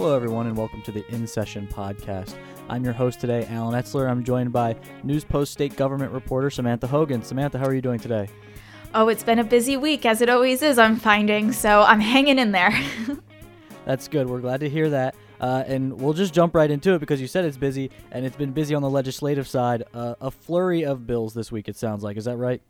Hello, everyone, and welcome to the In Session podcast. I'm your host today, Alan Etzler. I'm joined by News Post State Government reporter Samantha Hogan. Samantha, how are you doing today? Oh, it's been a busy week, as it always is, I'm finding, so I'm hanging in there. That's good. We're glad to hear that. Uh, and we'll just jump right into it because you said it's busy, and it's been busy on the legislative side. Uh, a flurry of bills this week, it sounds like. Is that right?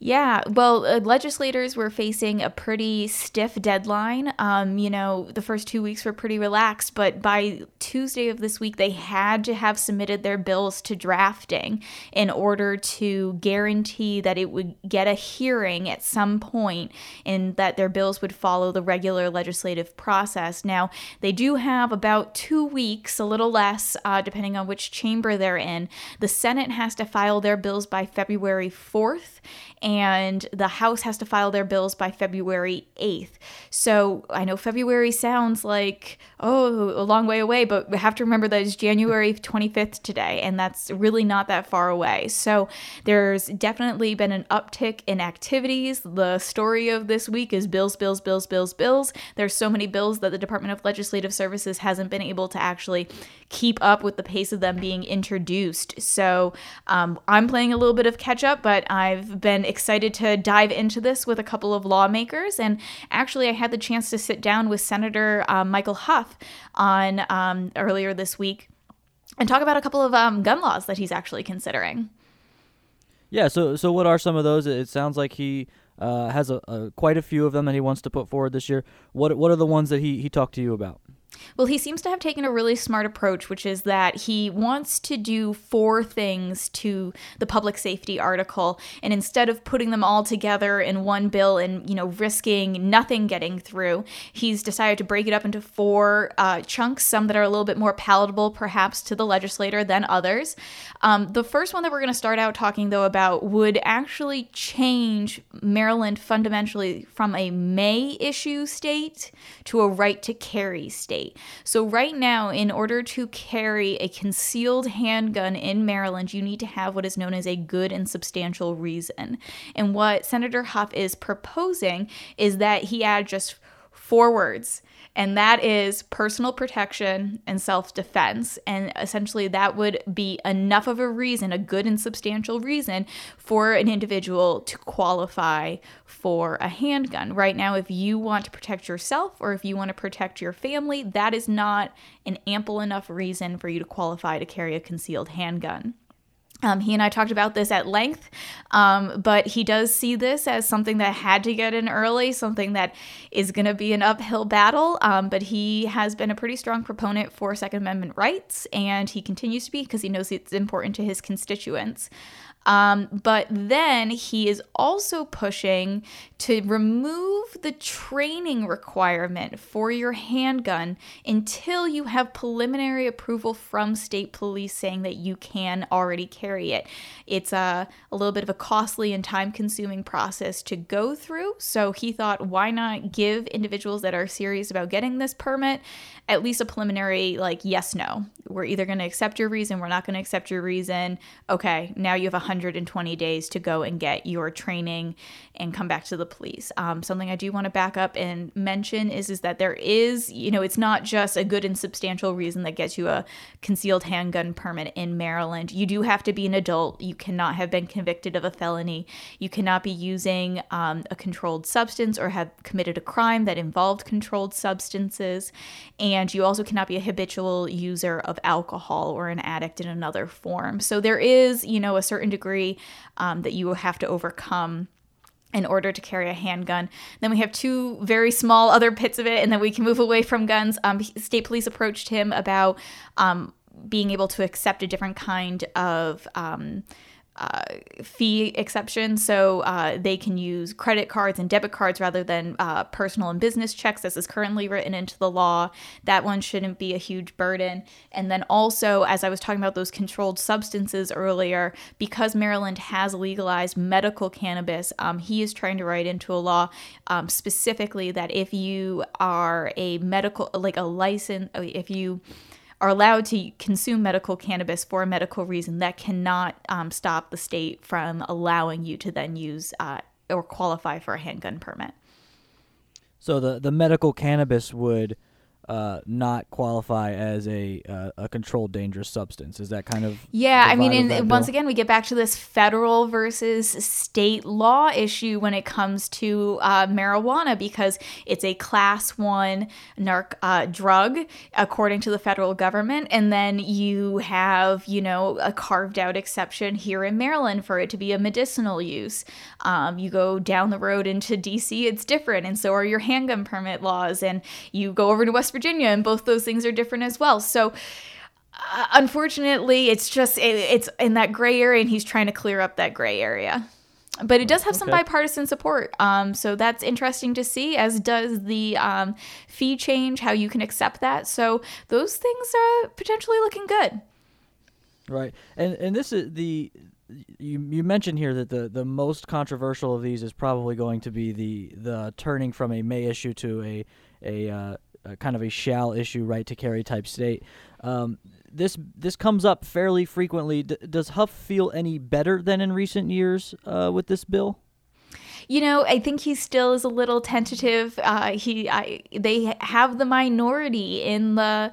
Yeah, well, uh, legislators were facing a pretty stiff deadline. Um, you know, the first two weeks were pretty relaxed, but by Tuesday of this week, they had to have submitted their bills to drafting in order to guarantee that it would get a hearing at some point and that their bills would follow the regular legislative process. Now, they do have about two weeks, a little less, uh, depending on which chamber they're in. The Senate has to file their bills by February 4th and the House has to file their bills by February 8th. So I know February sounds like, oh, a long way away, but we have to remember that it's January 25th today, and that's really not that far away. So there's definitely been an uptick in activities. The story of this week is bills, bills, bills, bills, bills. There's so many bills that the Department of Legislative Services hasn't been able to actually keep up with the pace of them being introduced. So um, I'm playing a little bit of catch up, but I've been excited to dive into this with a couple of lawmakers. And actually, I had the chance to sit down with Senator um, Michael Hough on um, earlier this week and talk about a couple of um, gun laws that he's actually considering. Yeah. So, so what are some of those? It sounds like he uh, has a, a, quite a few of them that he wants to put forward this year. What What are the ones that he he talked to you about? Well, he seems to have taken a really smart approach, which is that he wants to do four things to the public safety article, and instead of putting them all together in one bill and you know risking nothing getting through, he's decided to break it up into four uh, chunks. Some that are a little bit more palatable, perhaps, to the legislator than others. Um, the first one that we're going to start out talking though about would actually change Maryland fundamentally from a may issue state to a right to carry state. So, right now, in order to carry a concealed handgun in Maryland, you need to have what is known as a good and substantial reason. And what Senator Hough is proposing is that he add just four words and that is personal protection and self defense. And essentially, that would be enough of a reason, a good and substantial reason, for an individual to qualify for a handgun. Right now, if you want to protect yourself or if you want to protect your family, that is not an ample enough reason for you to qualify to carry a concealed handgun. Um, he and I talked about this at length, um, but he does see this as something that had to get in early, something that is going to be an uphill battle. Um, but he has been a pretty strong proponent for Second Amendment rights, and he continues to be because he knows it's important to his constituents. Um, but then he is also pushing to remove the training requirement for your handgun until you have preliminary approval from state police saying that you can already carry it. It's a, a little bit of a costly and time consuming process to go through. So he thought, why not give individuals that are serious about getting this permit at least a preliminary, like, yes, no. We're either going to accept your reason, we're not going to accept your reason. Okay, now you have 120 days to go and get your training and come back to the police. Um, something I do want to back up and mention is is that there is, you know, it's not just a good and substantial reason that gets you a concealed handgun permit in Maryland. You do have to be an adult. You cannot have been convicted of a felony. You cannot be using um, a controlled substance or have committed a crime that involved controlled substances, and you also cannot be a habitual user of alcohol or an addict in another form. So there is, you know, a certain degree um, that you will have to overcome in order to carry a handgun. Then we have two very small other pits of it, and then we can move away from guns. Um, state police approached him about um, being able to accept a different kind of um, uh, fee exception. So uh, they can use credit cards and debit cards rather than uh, personal and business checks, as is currently written into the law. That one shouldn't be a huge burden. And then also, as I was talking about those controlled substances earlier, because Maryland has legalized medical cannabis, um, he is trying to write into a law um, specifically that if you are a medical, like a license, if you are allowed to consume medical cannabis for a medical reason, that cannot um, stop the state from allowing you to then use uh, or qualify for a handgun permit. So the the medical cannabis would uh, not qualify as a uh, a controlled dangerous substance. Is that kind of yeah? I mean, and once bill? again, we get back to this federal versus state law issue when it comes to uh, marijuana because it's a class one narc uh, drug according to the federal government, and then you have you know a carved out exception here in Maryland for it to be a medicinal use. Um, you go down the road into D.C., it's different, and so are your handgun permit laws, and you go over to West Virginia, and both those things are different as well. So uh, unfortunately, it's just it, it's in that gray area, and he's trying to clear up that gray area. But it does have some bipartisan support, um, so that's interesting to see. As does the um, fee change, how you can accept that. So those things are potentially looking good. Right, and and this is the you you mentioned here that the the most controversial of these is probably going to be the the turning from a may issue to a a, uh, kind of a shall issue right to carry type state. Um, this this comes up fairly frequently. D- does Hough feel any better than in recent years uh, with this bill? You know, I think he still is a little tentative. Uh, he, I, they have the minority in the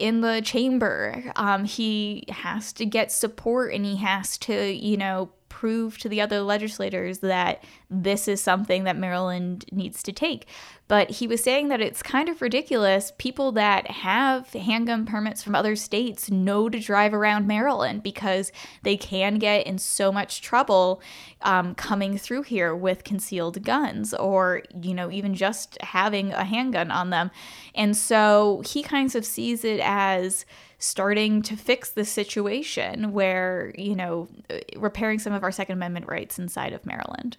in the chamber. Um, he has to get support, and he has to, you know, prove to the other legislators that this is something that Maryland needs to take. But he was saying that it's kind of ridiculous. People that have handgun permits from other states know to drive around Maryland because they can get in so much trouble um, coming through here with concealed guns or, you know, even just having a handgun on them. And so he kind of sees it as starting to fix the situation where, you know, repairing some of our Second Amendment rights inside of Maryland.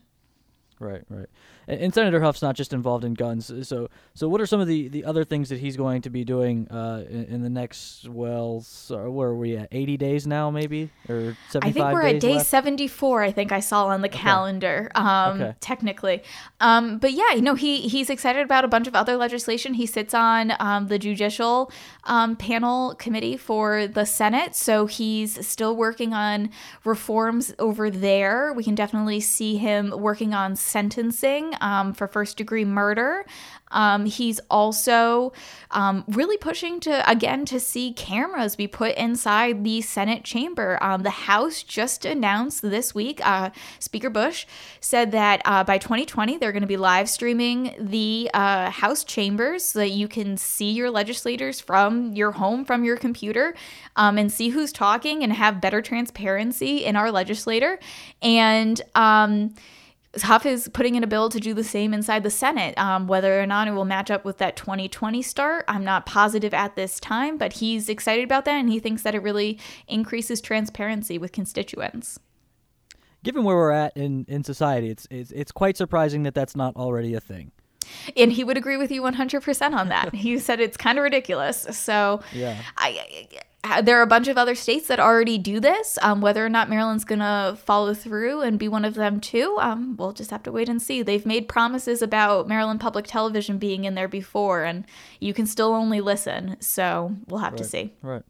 Right, right. And, and Senator Hough's not just involved in guns. So, so what are some of the, the other things that he's going to be doing uh, in, in the next? Well, so where are we at? Eighty days now, maybe, or seventy-five I think we're at day left? 74. I think I saw on the calendar, um, Okay. technically. Um, but yeah, you know, he he's excited about a bunch of other legislation. He sits on um, the judicial um, panel committee for the Senate, so he's still working on reforms over there. We can definitely see him working on sentencing um, for first degree murder. Um, he's also um, really pushing to again to see cameras be put inside the Senate chamber. Um, the House just announced this week. Uh, Speaker Busch said that uh, by 2020 they're going to be live streaming the uh, House chambers so that you can see your legislators from your home, from your computer, um, and see who's talking and have better transparency in our legislator. And um, Hough is putting in a bill to do the same inside the Senate. Um, whether or not it will match up with that 2020 start, I'm not positive at this time, but he's excited about that and he thinks that it really increases transparency with constituents. Given where we're at in, in society, it's, it's it's quite surprising that that's not already a thing. And he would agree with you 100% on that. he said it's kind of ridiculous. So, Yeah. I, I, there are a bunch of other states that already do this. Um, whether or not Maryland's going to follow through and be one of them too, um, we'll just have to wait and see. They've made promises about Maryland Public Television being in there before, and you can still only listen. So we'll have to see. Right.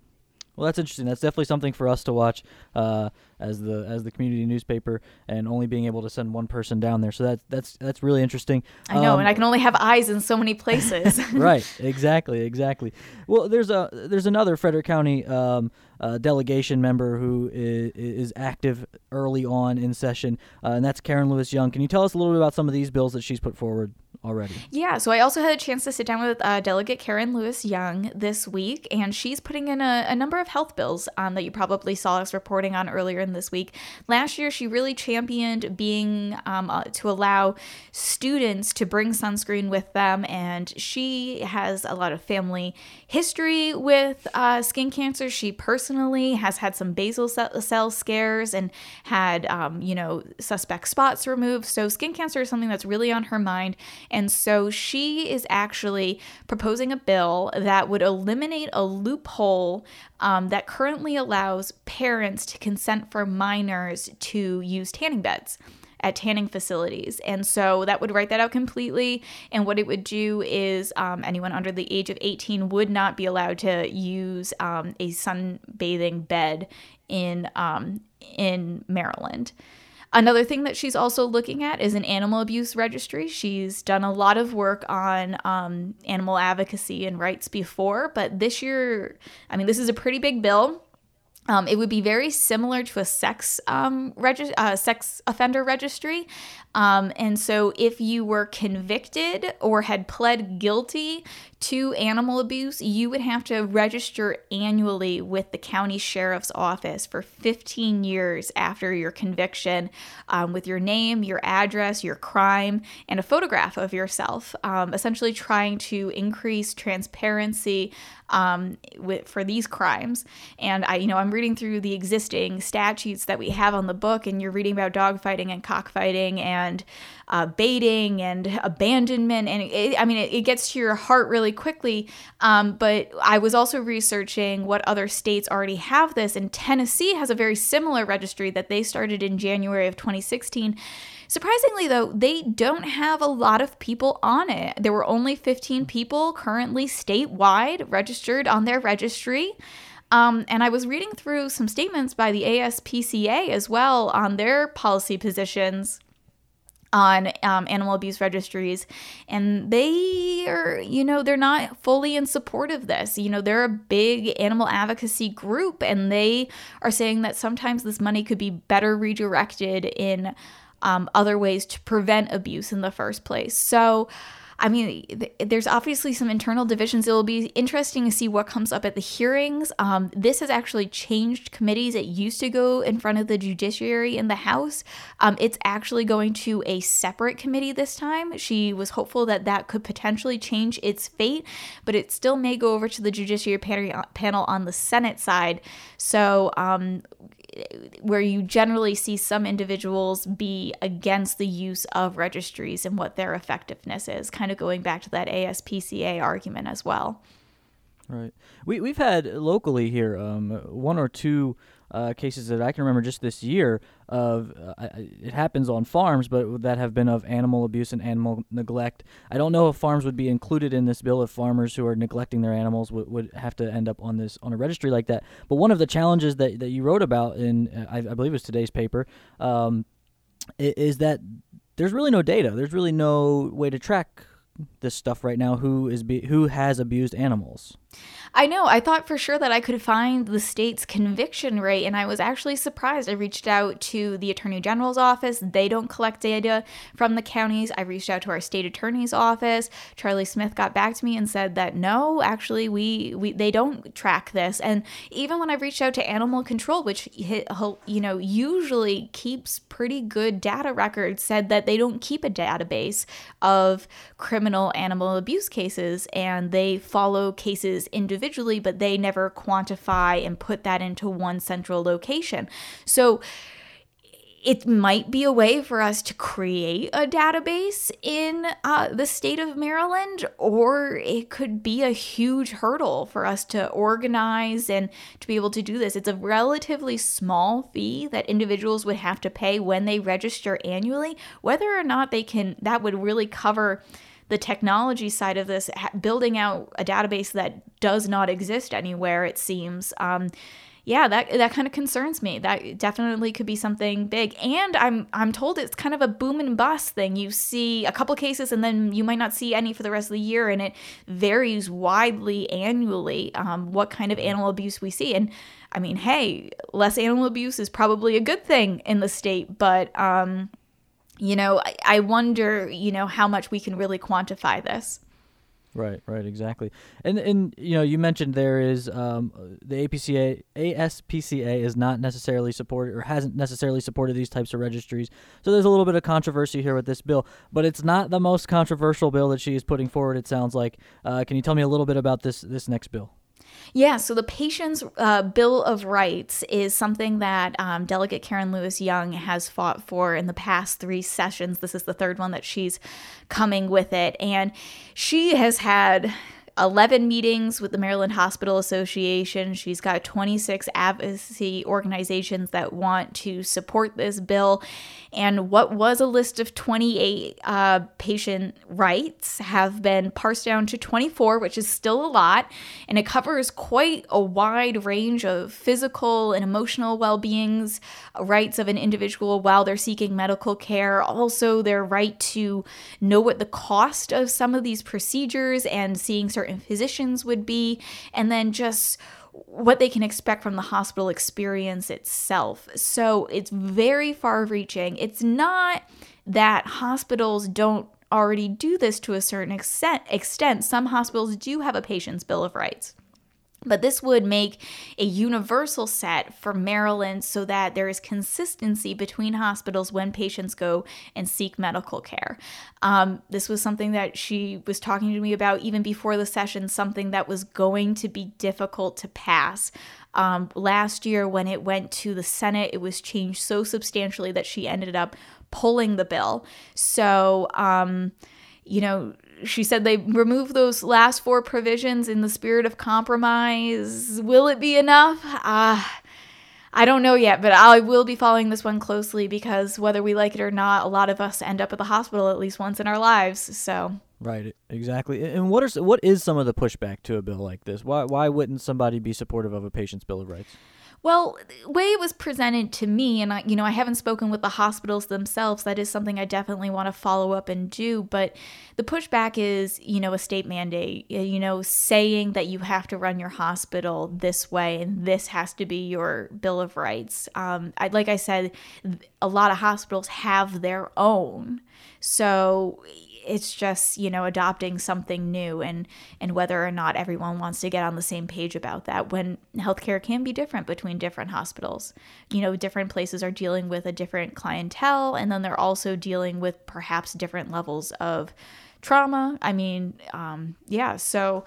Well, that's interesting. That's definitely something for us to watch uh, as the as the community newspaper, and only being able to send one person down there. So that's that's that's really interesting. I know, Um, and I can only have eyes in so many places. right. Exactly. Exactly. Well, there's a there's another Frederick County um, uh, delegation member who is, is active early on in session, uh, and that's Karen Lewis Young. Can you tell us a little bit about some of these bills that she's put forward already? Yeah, so I also had a chance to sit down with uh, Delegate Karen Lewis Young this week, and she's putting in a, a number of health bills um, that you probably saw us reporting on earlier in this week. Last year, she really championed being um, uh, to allow students to bring sunscreen with them, and she has a lot of family history with uh, skin cancer. She personally has had some basal cell, scares and had, um, you know, suspect spots removed. So, skin cancer is something that's really on her mind. And so, she is actually proposing a bill that would eliminate a loophole um, that currently allows parents to consent for minors to use tanning beds at tanning facilities. And so that would write that out completely. And what it would do is um, anyone under the age of 18 would not be allowed to use um, a sunbathing bed in um, in Maryland. Another thing that she's also looking at is an animal abuse registry. She's done a lot of work on um, animal advocacy and rights before, but this year, I mean, this is a pretty big bill. Um, it would be very similar to a sex um, regi- uh, sex offender registry, um, and so if you were convicted or had pled guilty to animal abuse, you would have to register annually with the county sheriff's office for 15 years after your conviction um, with your name, your address, your crime, and a photograph of yourself, um, essentially trying to increase transparency um, with, for these crimes. And I, you know, I'm reading through the existing statutes that we have on the book, and you're reading about dogfighting and cockfighting and uh, baiting and abandonment. And it, I mean, it, it, gets to your heart really quickly. Um, but I was also researching what other states already have this, and Tennessee has a very similar registry that they started in January of 2016. Surprisingly, though, they don't have a lot of people on it. There were only 15 people currently statewide registered on their registry. Um, and I was reading through some statements by the ASPCA as well on their policy positions on um, animal abuse registries. And they are you know they're not fully in support of this. You know they're a big animal advocacy group and they are saying that sometimes this money could be better redirected in um, other ways to prevent abuse in the first place. So I mean, th- there's obviously some internal divisions. It will be interesting to see what comes up at the hearings. Um, this has actually changed committees. It used to go in front of the judiciary in the House. Um, it's actually going to a separate committee this time. She was hopeful that that could potentially change its fate, but it still may go over to the judiciary panel on the Senate side. So um, where you generally see some individuals be against the use of registries and what their effectiveness is, kind of going back to that ASPCA argument as well. Right. We, we've had locally here um, one or two uh, cases that I can remember just this year of uh, it happens on farms, but that have been of animal abuse and animal neglect. I don't know if farms would be included in this bill if farmers who are neglecting their animals would, would have to end up on this on a registry like that. But one of the challenges that, that you wrote about in uh, I, I believe it was today's paper um, is that there's really no data. There's really no way to track this stuff right now. Who is be, who has abused animals? I know. I thought for sure that I could find the state's conviction rate, and I was actually surprised. I reached out to the Attorney General's office. They don't collect data from the counties. I reached out to our state attorney's office. Charlie Smith got back to me and said that no, actually, we, we they don't track this. And even when I reached out to Animal Control, which you know usually keeps pretty good data records, said that they don't keep a database of criminal animal abuse cases, and they follow cases individually, but they never quantify and put that into one central location. So it might be a way for us to create a database in uh, the state of Maryland, or it could be a huge hurdle for us to organize and to be able to do this. It's a relatively small fee that individuals would have to pay when they register annually, whether or not they can, that would really cover the technology side of this, building out a database that does not exist anywhere, it seems. Um, yeah, that that kind of concerns me. That definitely could be something big. And I'm I'm told it's kind of a boom and bust thing. You see a couple cases and then you might not see any for the rest of the year, and it varies widely annually um, what kind of animal abuse we see. And I mean, hey, less animal abuse is probably a good thing in the state, but um, you know, I, wonder, you know, how much we can really quantify this. Right, right, exactly. And and you know, you mentioned there is um, the APCA ASPCA is not necessarily supported or hasn't necessarily supported these types of registries. So there's a little bit of controversy here with this bill, but it's not the most controversial bill that she is putting forward. It sounds like. Uh, can you tell me a little bit about this this next bill? Yeah, so the Patient's uh, Bill of Rights is something that um, Delegate Karen Lewis Young has fought for in the past three sessions. This is the third one that she's coming with it. And she has had 11 meetings with the Maryland Hospital Association. She's got 26 advocacy organizations that want to support this bill. And what was a list of 28 uh, patient rights have been parsed down to 24, which is still a lot. And it covers quite a wide range of physical and emotional well beings, rights of an individual while they're seeking medical care, also their right to know what the cost of some of these procedures and seeing certain physicians would be, and then just what they can expect from the hospital experience itself. So it's very far reaching. It's not that hospitals don't already do this to a certain extent. Some hospitals do have a patient's bill of rights. But this would make a universal set for Maryland so that there is consistency between hospitals when patients go and seek medical care. Um, this was something that she was talking to me about even before the session, something that was going to be difficult to pass. Um, last year, when it went to the Senate, it was changed so substantially that she ended up pulling the bill. So, um, you know, she said they remove those last four provisions in the spirit of compromise. Will it be enough? Uh, I don't know yet, but I will be following this one closely because whether we like it or not, a lot of us end up at the hospital at least once in our lives. So Right, exactly. And what are what is some of the pushback to a bill like this? Why why wouldn't somebody be supportive of a patient's bill of rights? Well, the way it was presented to me, and I, you know, I haven't spoken with the hospitals themselves. That is something I definitely want to follow up and do. But the pushback is, you know, a state mandate, you know, saying that you have to run your hospital this way and this has to be your Bill of Rights. Um, I, like I said, a lot of hospitals have their own. So it's just you know adopting something new and and whether or not everyone wants to get on the same page about that when healthcare can be different between different hospitals. You know different places are dealing with a different clientele and then they're also dealing with perhaps different levels of trauma. I mean um, yeah so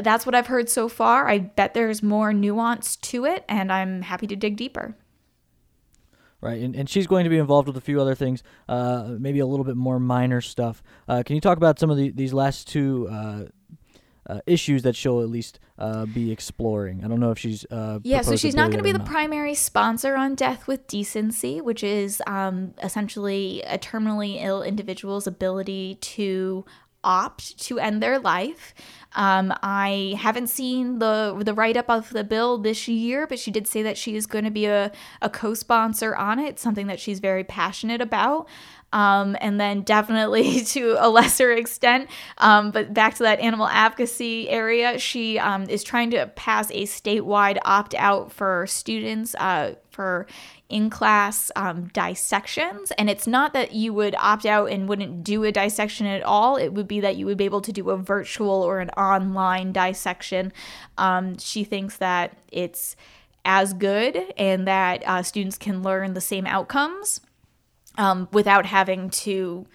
that's what i've heard so far. I bet there's more nuance to it and i'm happy to dig deeper right? And, and she's going to be involved with a few other things, uh, maybe a little bit more minor stuff. Uh, can you talk about some of the, these last two uh, uh issues that she'll at least uh, be exploring? I don't know if she's uh, yeah, so she's not going to be the not. primary sponsor on Death with Decency, which is um, essentially a terminally ill individual's ability to opt to end their life. Um, I haven't seen the the write up of the bill this year, but she did say that she is going to be a, a co sponsor on it, something that she's very passionate about. Um, and then definitely to a lesser extent, um, but back to that animal advocacy area, she um, is trying to pass a statewide opt out for students uh, for in class um, dissections. And it's not that you would opt out and wouldn't do a dissection at all, it would be that you would be able to do a virtual or an online dissection. Um, she thinks that it's as good and that uh, students can learn the same outcomes um, without having to.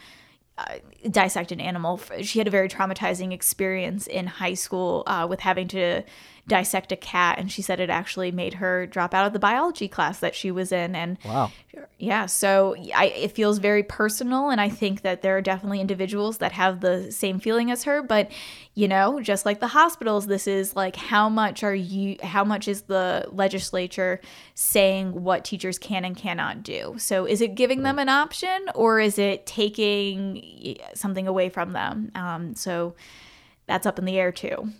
Uh, dissect an animal. She had a very traumatizing experience in high school uh, with having to dissect a cat and she said it actually made her drop out of the biology class that she was in and wow. Yeah so I, it feels very personal and i think that there are definitely individuals that have the same feeling as her but you know just like the hospitals this is like how much are you how much is the legislature saying what teachers can and cannot do? So is it giving them an option or is it taking something away from them? Um, so that's up in the air too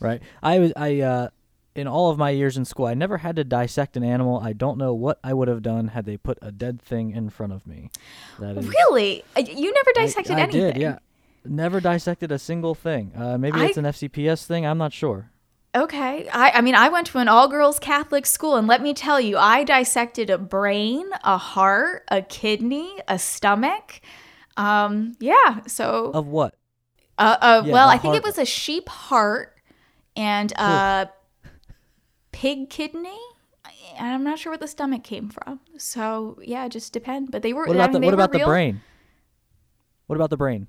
right? I was I uh, in all of my years in school, I never had to dissect an animal. I don't know what I would have done had they put a dead thing in front of me. That is, really, uh, you never dissected I, I anything. did, yeah. Never dissected a single thing. Uh, maybe I, it's an FCPS thing. I'm not sure. Okay. I, I mean, I went to an all girls Catholic school, and let me tell you, I dissected a brain, a heart, a kidney, a stomach. Um, yeah. So. Of what? Uh, uh yeah, well, I think it was a sheep heart and a pig kidney. And I'm not sure where the stomach came from. So yeah, just depend. But they were. What about I mean, the What about real. the brain? What about the brain?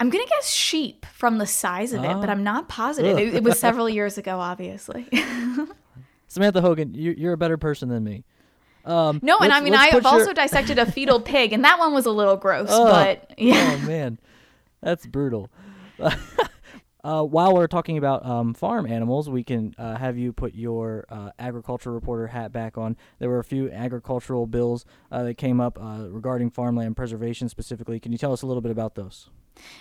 I'm gonna guess sheep from the size of it, but ah. I'm not positive. It, it, was several years ago, obviously. Samantha Hogan, you, are a better person than me. Um, no, and I mean, I have your... also dissected a fetal pig, and that one was a little gross. Oh, but yeah. Oh man. That's brutal. Uh, while we're talking about um, farm animals, we can uh, have you put your uh, agriculture reporter hat back on. There were a few agricultural bills uh, that came up uh, regarding farmland preservation specifically. Can you tell us a little bit about those?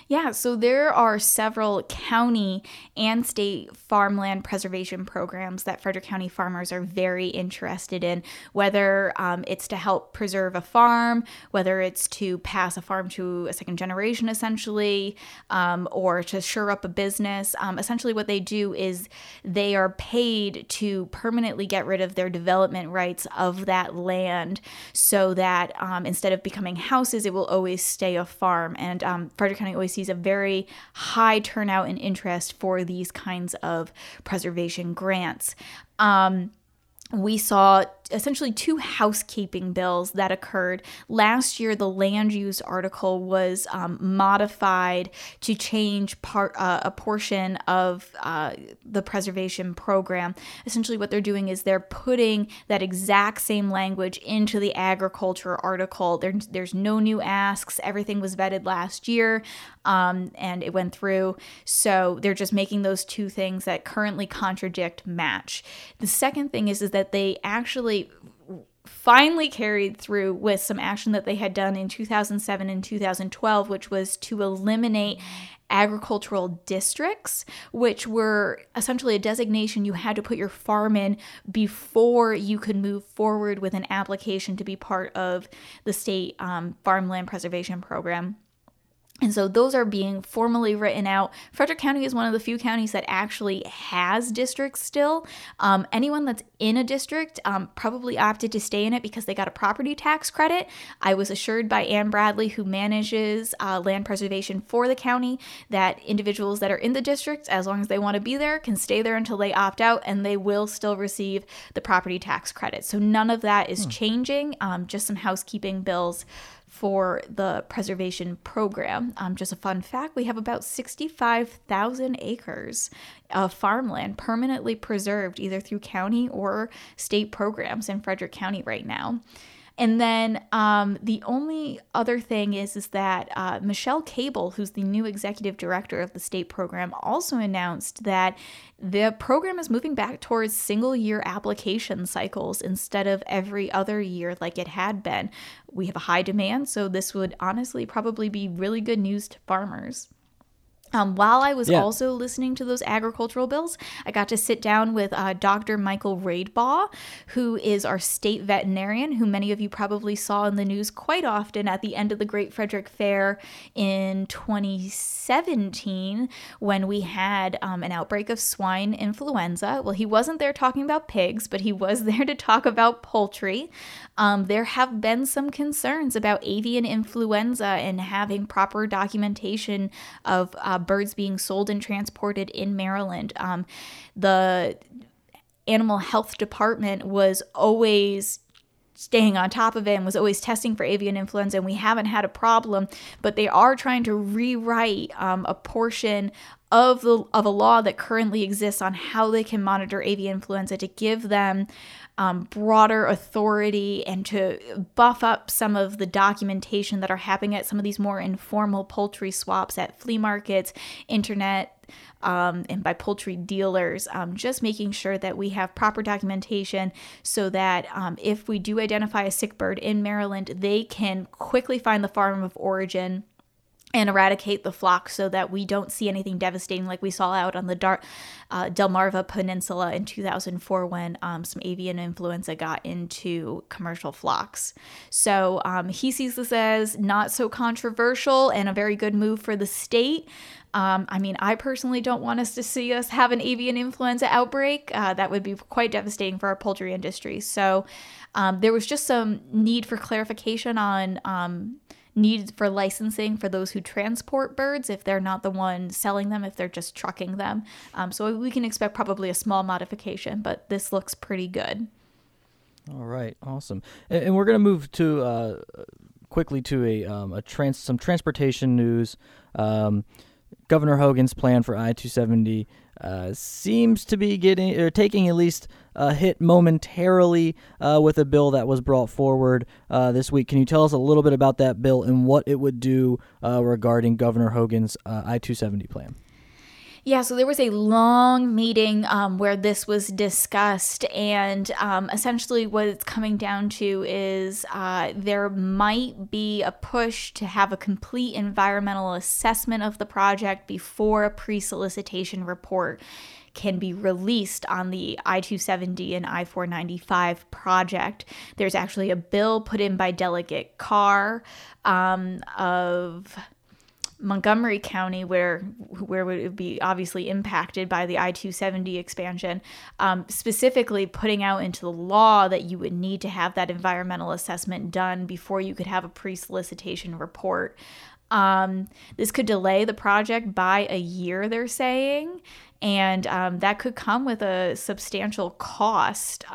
Yeah, so there are several county and state farmland preservation programs that Frederick County farmers are very interested in, whether um, it's to help preserve a farm, whether it's to pass a farm to a second generation, essentially, um, or to shore up a business. Um, essentially, what they do is they are paid to permanently get rid of their development rights of that land so that um, instead of becoming houses, it will always stay a farm. And um, Frederick County always sees a very high turnout and interest for these kinds of preservation grants. Um, we saw essentially two housekeeping bills that occurred last year. The land use article was um, modified to change part uh, a portion of uh, the preservation program. Essentially, what they're doing is they're putting that exact same language into the agriculture article. There, there's no new asks. Everything was vetted last year, um, and it went through. So they're just making those two things that currently contradict match. The second thing is is that they actually finally carried through with some action that they had done in 2007 and 2012, which was to eliminate agricultural districts, which were essentially a designation you had to put your farm in before you could move forward with an application to be part of the state um, farmland preservation program. And so those are being formally written out. Frederick County is one of the few counties that actually has districts still. Um, anyone that's in a district um, probably opted to stay in it because they got a property tax credit. I was assured by Ann Bradley, who manages uh, land preservation for the county, that individuals that are in the district, as long as they want to be there, can stay there until they opt out and they will still receive the property tax credit. So none of that is hmm. changing, um, just some housekeeping bills for the preservation program. Um, just a fun fact we have about 65,000 acres of farmland permanently preserved either through county or state programs in Frederick County right now. And then um, the only other thing is is that uh, Michelle Cable, who's the new executive director of the state program, also announced that the program is moving back towards single year application cycles instead of every other year like it had been. We have a high demand, so this would honestly probably be really good news to farmers. Um, while I was yeah. also listening to those agricultural bills, I got to sit down with uh, Dr. Michael Radebaugh, who is our state veterinarian, who many of you probably saw in the news quite often at the end of the Great Frederick Fair in 2017 when we had um, an outbreak of swine influenza. Well, he wasn't there talking about pigs, but he was there to talk about poultry. Um, there have been some concerns about avian influenza and having proper documentation of uh, birds being sold and transported in Maryland. Um, the animal health department was always staying on top of it and was always testing for avian influenza and we haven't had a problem but they are trying to rewrite um, a portion of the of a law that currently exists on how they can monitor avian influenza to give them um, broader authority and to buff up some of the documentation that are happening at some of these more informal poultry swaps at flea markets, internet, um, and by poultry dealers, um, just making sure that we have proper documentation so that um, if we do identify a sick bird in Maryland, they can quickly find the farm of origin and eradicate the flock so that we don't see anything devastating like we saw out on the Dar- uh, Delmarva Peninsula in 2004 when um, some avian influenza got into commercial flocks. So um, he sees this as not so controversial and a very good move for the state. Um, I mean, I personally don't want us to see us have an avian influenza outbreak. Uh, that would be quite devastating for our poultry industry. So um, there was just some need for clarification on need for licensing for those who transport birds if they're not the one selling them, if they're just trucking them. Um, so we can expect probably a small modification, but this looks pretty good. All right, awesome. And, and we're going to move to uh, quickly to a um, a trans some transportation news. Um, Governor Hogan's plan for I 270 uh, seems to be getting or taking at least a hit momentarily uh, with a bill that was brought forward uh, this week. Can you tell us a little bit about that bill and what it would do uh, regarding Governor Hogan's uh, I 270 plan? Yeah, so there was a long meeting um, where this was discussed, and um, essentially what it's coming down to is uh, there might be a push to have a complete environmental assessment of the project before a pre solicitation report can be released on the I 270 and I 495 project. There's actually a bill put in by Delegate Carr um, of Montgomery County, where where would it be obviously impacted by the I two seventy expansion, um, specifically putting out into the law that you would need to have that environmental assessment done before you could have a pre solicitation report. Um, this could delay the project by a year, they're saying, and um, that could come with a substantial cost.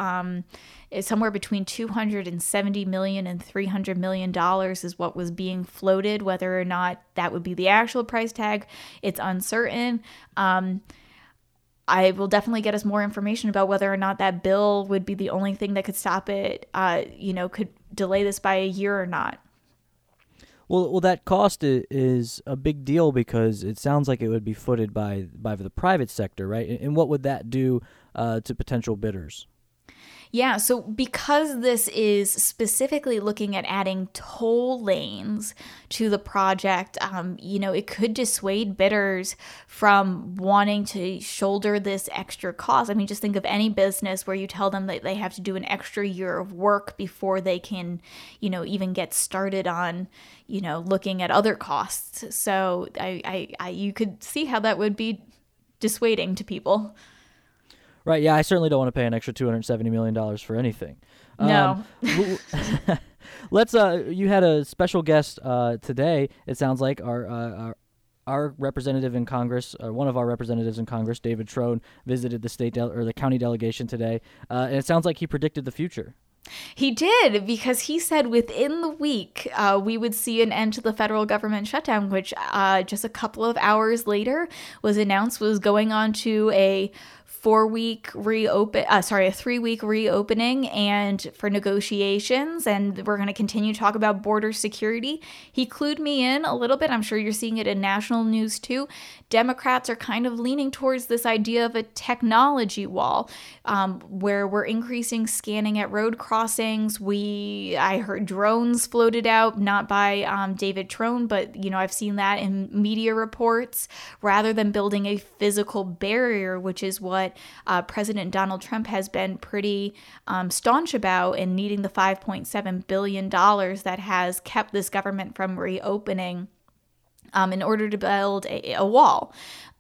Somewhere between 270 million and 300 million dollars is what was being floated whether or not that would be the actual price tag it's uncertain um, I will definitely get us more information about whether or not that bill would be the only thing that could stop it, uh, you know, could delay this by a year or not. Well, well, that cost is a big deal because it sounds like it would be footed by by the private sector, right? And what would that do uh, to potential bidders? Yeah, so because this is specifically looking at adding toll lanes to the project, um, you know, it could dissuade bidders from wanting to shoulder this extra cost. I mean, just think of any business where you tell them that they have to do an extra year of work before they can, you know, even get started on, you know, looking at other costs. So I, I, I you could see how that would be dissuading to people. Right. Yeah, I certainly don't want to pay an extra two hundred seventy million dollars for anything. No. Um, let's. Uh, you had a special guest uh, today. It sounds like our. Uh, our our representative in Congress, or one of our representatives in Congress, David Trone, visited the state de- or the county delegation today, uh, and it sounds like he predicted the future. He did because he said within the week uh, we would see an end to the federal government shutdown, which uh, just a couple of hours later was announced was going on to a four week reopen uh, sorry a three week reopening and for negotiations and we're going to continue to talk about border security. He clued me in a little bit. I'm sure you're seeing it in national news too. Democrats are kind of leaning towards this idea of a technology wall um, where we're increasing scanning at road crossings. We i heard drones floated out not by um, david trone but you know i've seen that in media reports. Rather than building a physical barrier which is what uh, President Donald Trump has been pretty um, staunch about in needing the $5.7 billion that has kept this government from reopening. Um, in order to build a, a wall.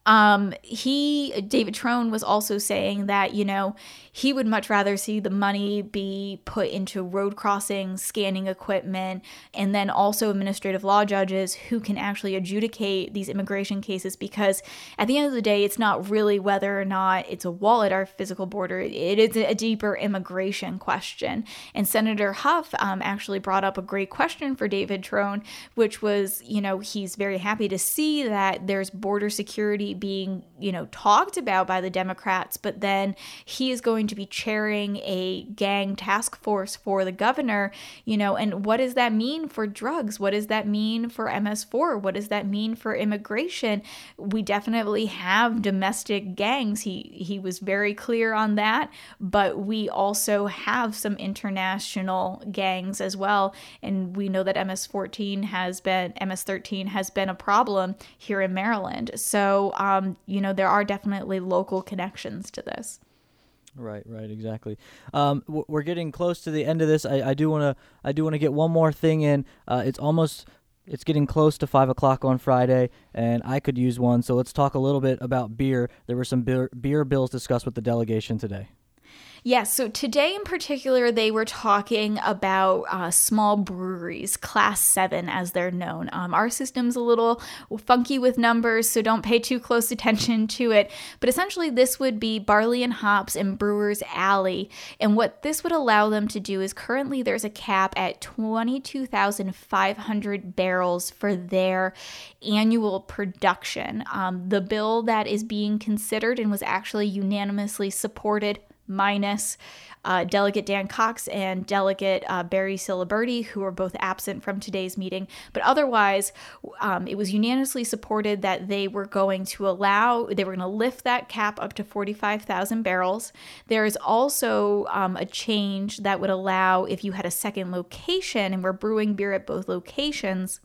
Um, he, David Trone, was also saying that, you know, he would much rather see the money be put into road crossing, scanning equipment, and then also administrative law judges who can actually adjudicate these immigration cases because at the end of the day, it's not really whether or not it's a wall at our physical border, it is a deeper immigration question. And Senator Hough um, actually brought up a great question for David Trone, which was, you know, he's very happy to see that there's border security being, you know, talked about by the Democrats, but then he is going to be chairing a gang task force for the governor, you know, and what does that mean for drugs? What does that mean for MS4? What does that mean for immigration? We definitely have domestic gangs. He he was very clear on that, but we also have some international gangs as well, and we know that MS14 has been MS13 has been a problem here in Maryland. So um, you know, there are definitely local connections to this. Right, right, exactly. Um, we're getting close to the end of this. I, do want to, I do want to get one more thing in. Uh, it's almost, it's getting close to five o'clock on Friday, and I could use one. So let's talk a little bit about beer. There were some beer, beer bills discussed with the delegation today. Yes, so today in particular, they were talking about uh, small breweries, class seven as they're known. Um, our system's a little funky with numbers, so don't pay too close attention to it. But essentially, this would be barley and hops and Brewers Alley. And what this would allow them to do is currently there's a cap at 22,500 barrels for their annual production. Um, the bill that is being considered and was actually unanimously supported minus uh, Delegate Dan Cox and Delegate uh, Barry Ciliberti, who are both absent from today's meeting. But otherwise, um, it was unanimously supported that they were going to allow, they were going to lift that cap up to 45,000 barrels. There is also um, a change that would allow, if you had a second location and were brewing beer at both locations,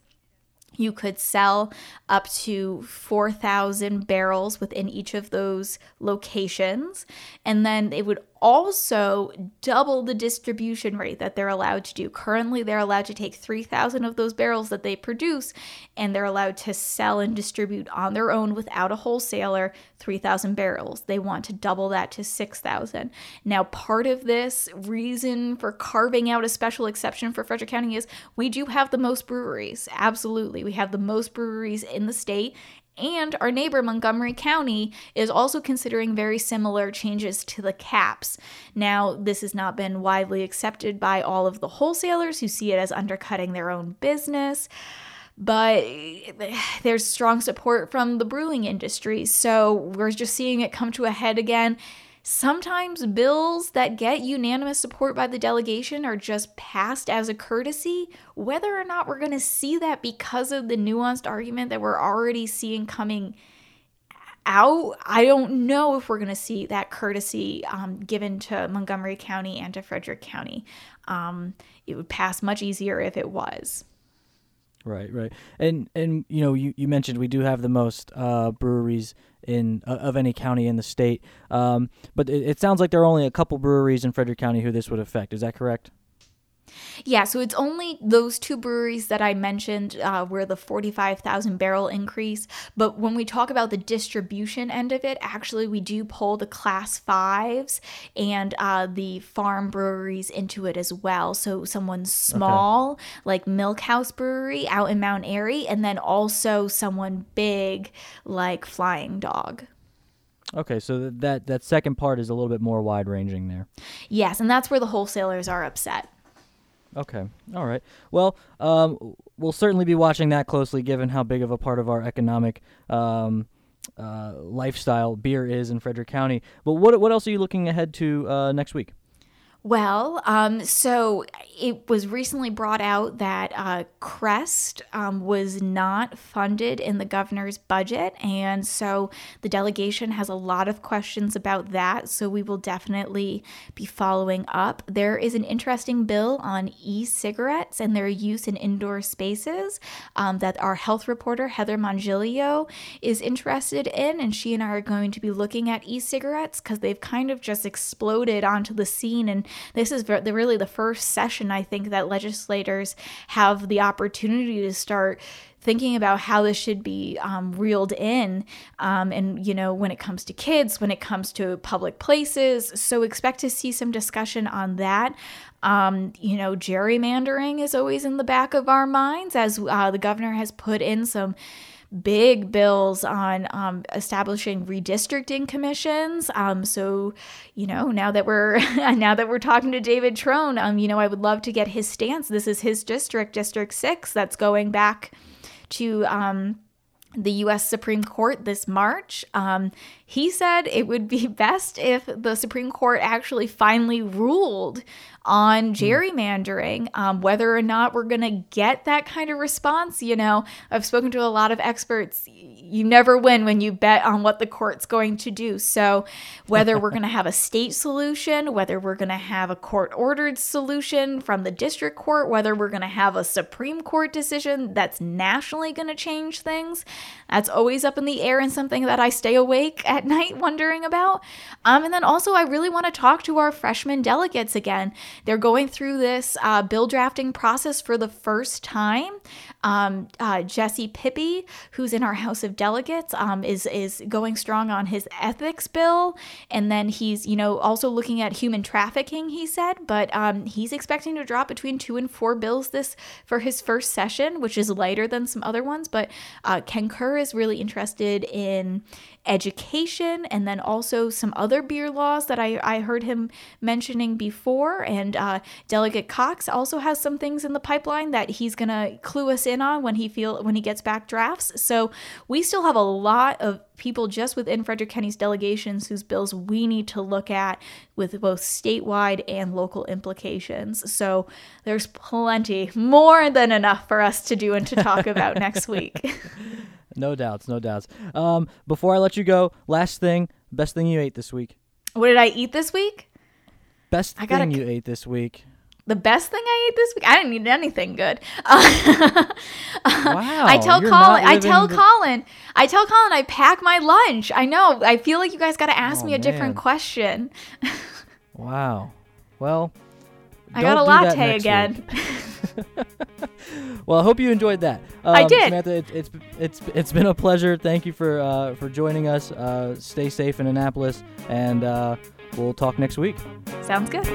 you could sell up to 4,000 barrels within each of those locations. And then they would also double the distribution rate that they're allowed to do. Currently, they're allowed to take 3,000 of those barrels that they produce and they're allowed to sell and distribute on their own without a wholesaler 3,000 barrels. They want to double that to 6,000. Now, part of this reason for carving out a special exception for Frederick County is we do have the most breweries. Absolutely. We have the most breweries in the state and our neighbor, Montgomery County, is also considering very similar changes to the caps. Now, this has not been widely accepted by all of the wholesalers who see it as undercutting their own business but there's strong support from the brewing industry. So we're just seeing it come to a head again. Sometimes bills that get unanimous support by the delegation are just passed as a courtesy. Whether or not we're going to see that because of the nuanced argument that we're already seeing coming out, I don't know if we're going to see that courtesy um, given to Montgomery County and to Frederick County. Um, it would pass much easier if it was. Right, right, and and you know you, you mentioned we do have the most uh, breweries in uh, of any county in the state, um, but it, it sounds like there are only a couple breweries in Frederick County who this would affect. Is that correct? Yeah, so it's only those two breweries that I mentioned uh, where the 45,000 barrel increase. But when we talk about the distribution end of it, actually, we do pull the class fives and uh, the farm breweries into it as well. So someone small, okay. like Milk House Brewery out in Mount Airy, and then also someone big, like Flying Dog. Okay, so that that second part is a little bit more wide ranging there. Yes, and that's where the wholesalers are upset. Okay. All right. Well, um, we'll certainly be watching that closely, given how big of a part of our economic um, uh, lifestyle beer is in Frederick County. But what what else are you looking ahead to uh, next week? Well, um, so it was recently brought out that uh, Crest um, was not funded in the governor's budget. And so the delegation has a lot of questions about that. So we will definitely be following up. There is an interesting bill on e cigarettes and their use in indoor spaces um, that our health reporter, Heather Mongilio, is interested in. And she and I are going to be looking at e cigarettes because they've kind of just exploded onto the scene and this is really the first session I think that legislators have the opportunity to start thinking about how this should be um, reeled in um, and you know when it comes to kids when it comes to public places. So expect to see some discussion on that. Um, you know gerrymandering is always in the back of our minds as uh, the governor has put in some big bills on um, establishing redistricting commissions. Um, so, you know, now that we're now that we're talking to David Trone, um, you know, I would love to get his stance. This is his district, District Six, that's going back to um, the U.S. Supreme Court this March. Um, he said it would be best if the Supreme Court actually finally ruled on hmm. gerrymandering. Um, whether or not we're going to get that kind of response, you know, I've spoken to a lot of experts. You never win when you bet on what the court's going to do. So, whether we're going to have a state solution, whether we're going to have a court ordered solution from the district court, whether we're going to have a Supreme Court decision that's nationally going to change things, that's always up in the air and something that I stay awake at night wondering about. Um, and then also, I really want to talk to our freshman delegates again. They're going through this uh, bill drafting process for the first time. Um, uh, Jesse Pippy, who's in our House of Delegates, um, is is going strong on his ethics bill, and then he's you know also looking at human trafficking. He said, but um, he's expecting to drop between two and four bills this for his first session, which is lighter than some other ones. But uh, Ken Kerr is really interested in education and then also some other beer laws that I, I heard him mentioning before. And uh, Delegate Cox also has some things in the pipeline that he's going to clue us in on when he feel when he gets back drafts. So we still have a lot of people just within Frederick County's delegations whose bills we need to look at with both statewide and local implications. So there's plenty, more than enough for us to do and to talk about next week. No doubts, no doubts. Um, before I let you go, last thing, best thing you ate this week. What did I eat this week? Best I gotta thing you ate this week. The best thing I ate this week? I didn't eat anything good. Uh, Wow, I tell Colin. I tell the- Colin. I tell Colin. I pack my lunch. I know. I feel like you guys got to ask Oh, me a different question. Wow. Well, I got a don't do that latte again. Well, I hope you enjoyed that. Um, I did. Samantha. It, it's it's it's been a pleasure. Thank you for uh, for joining us. Uh, stay safe in Annapolis, and uh, we'll talk next week. Sounds good.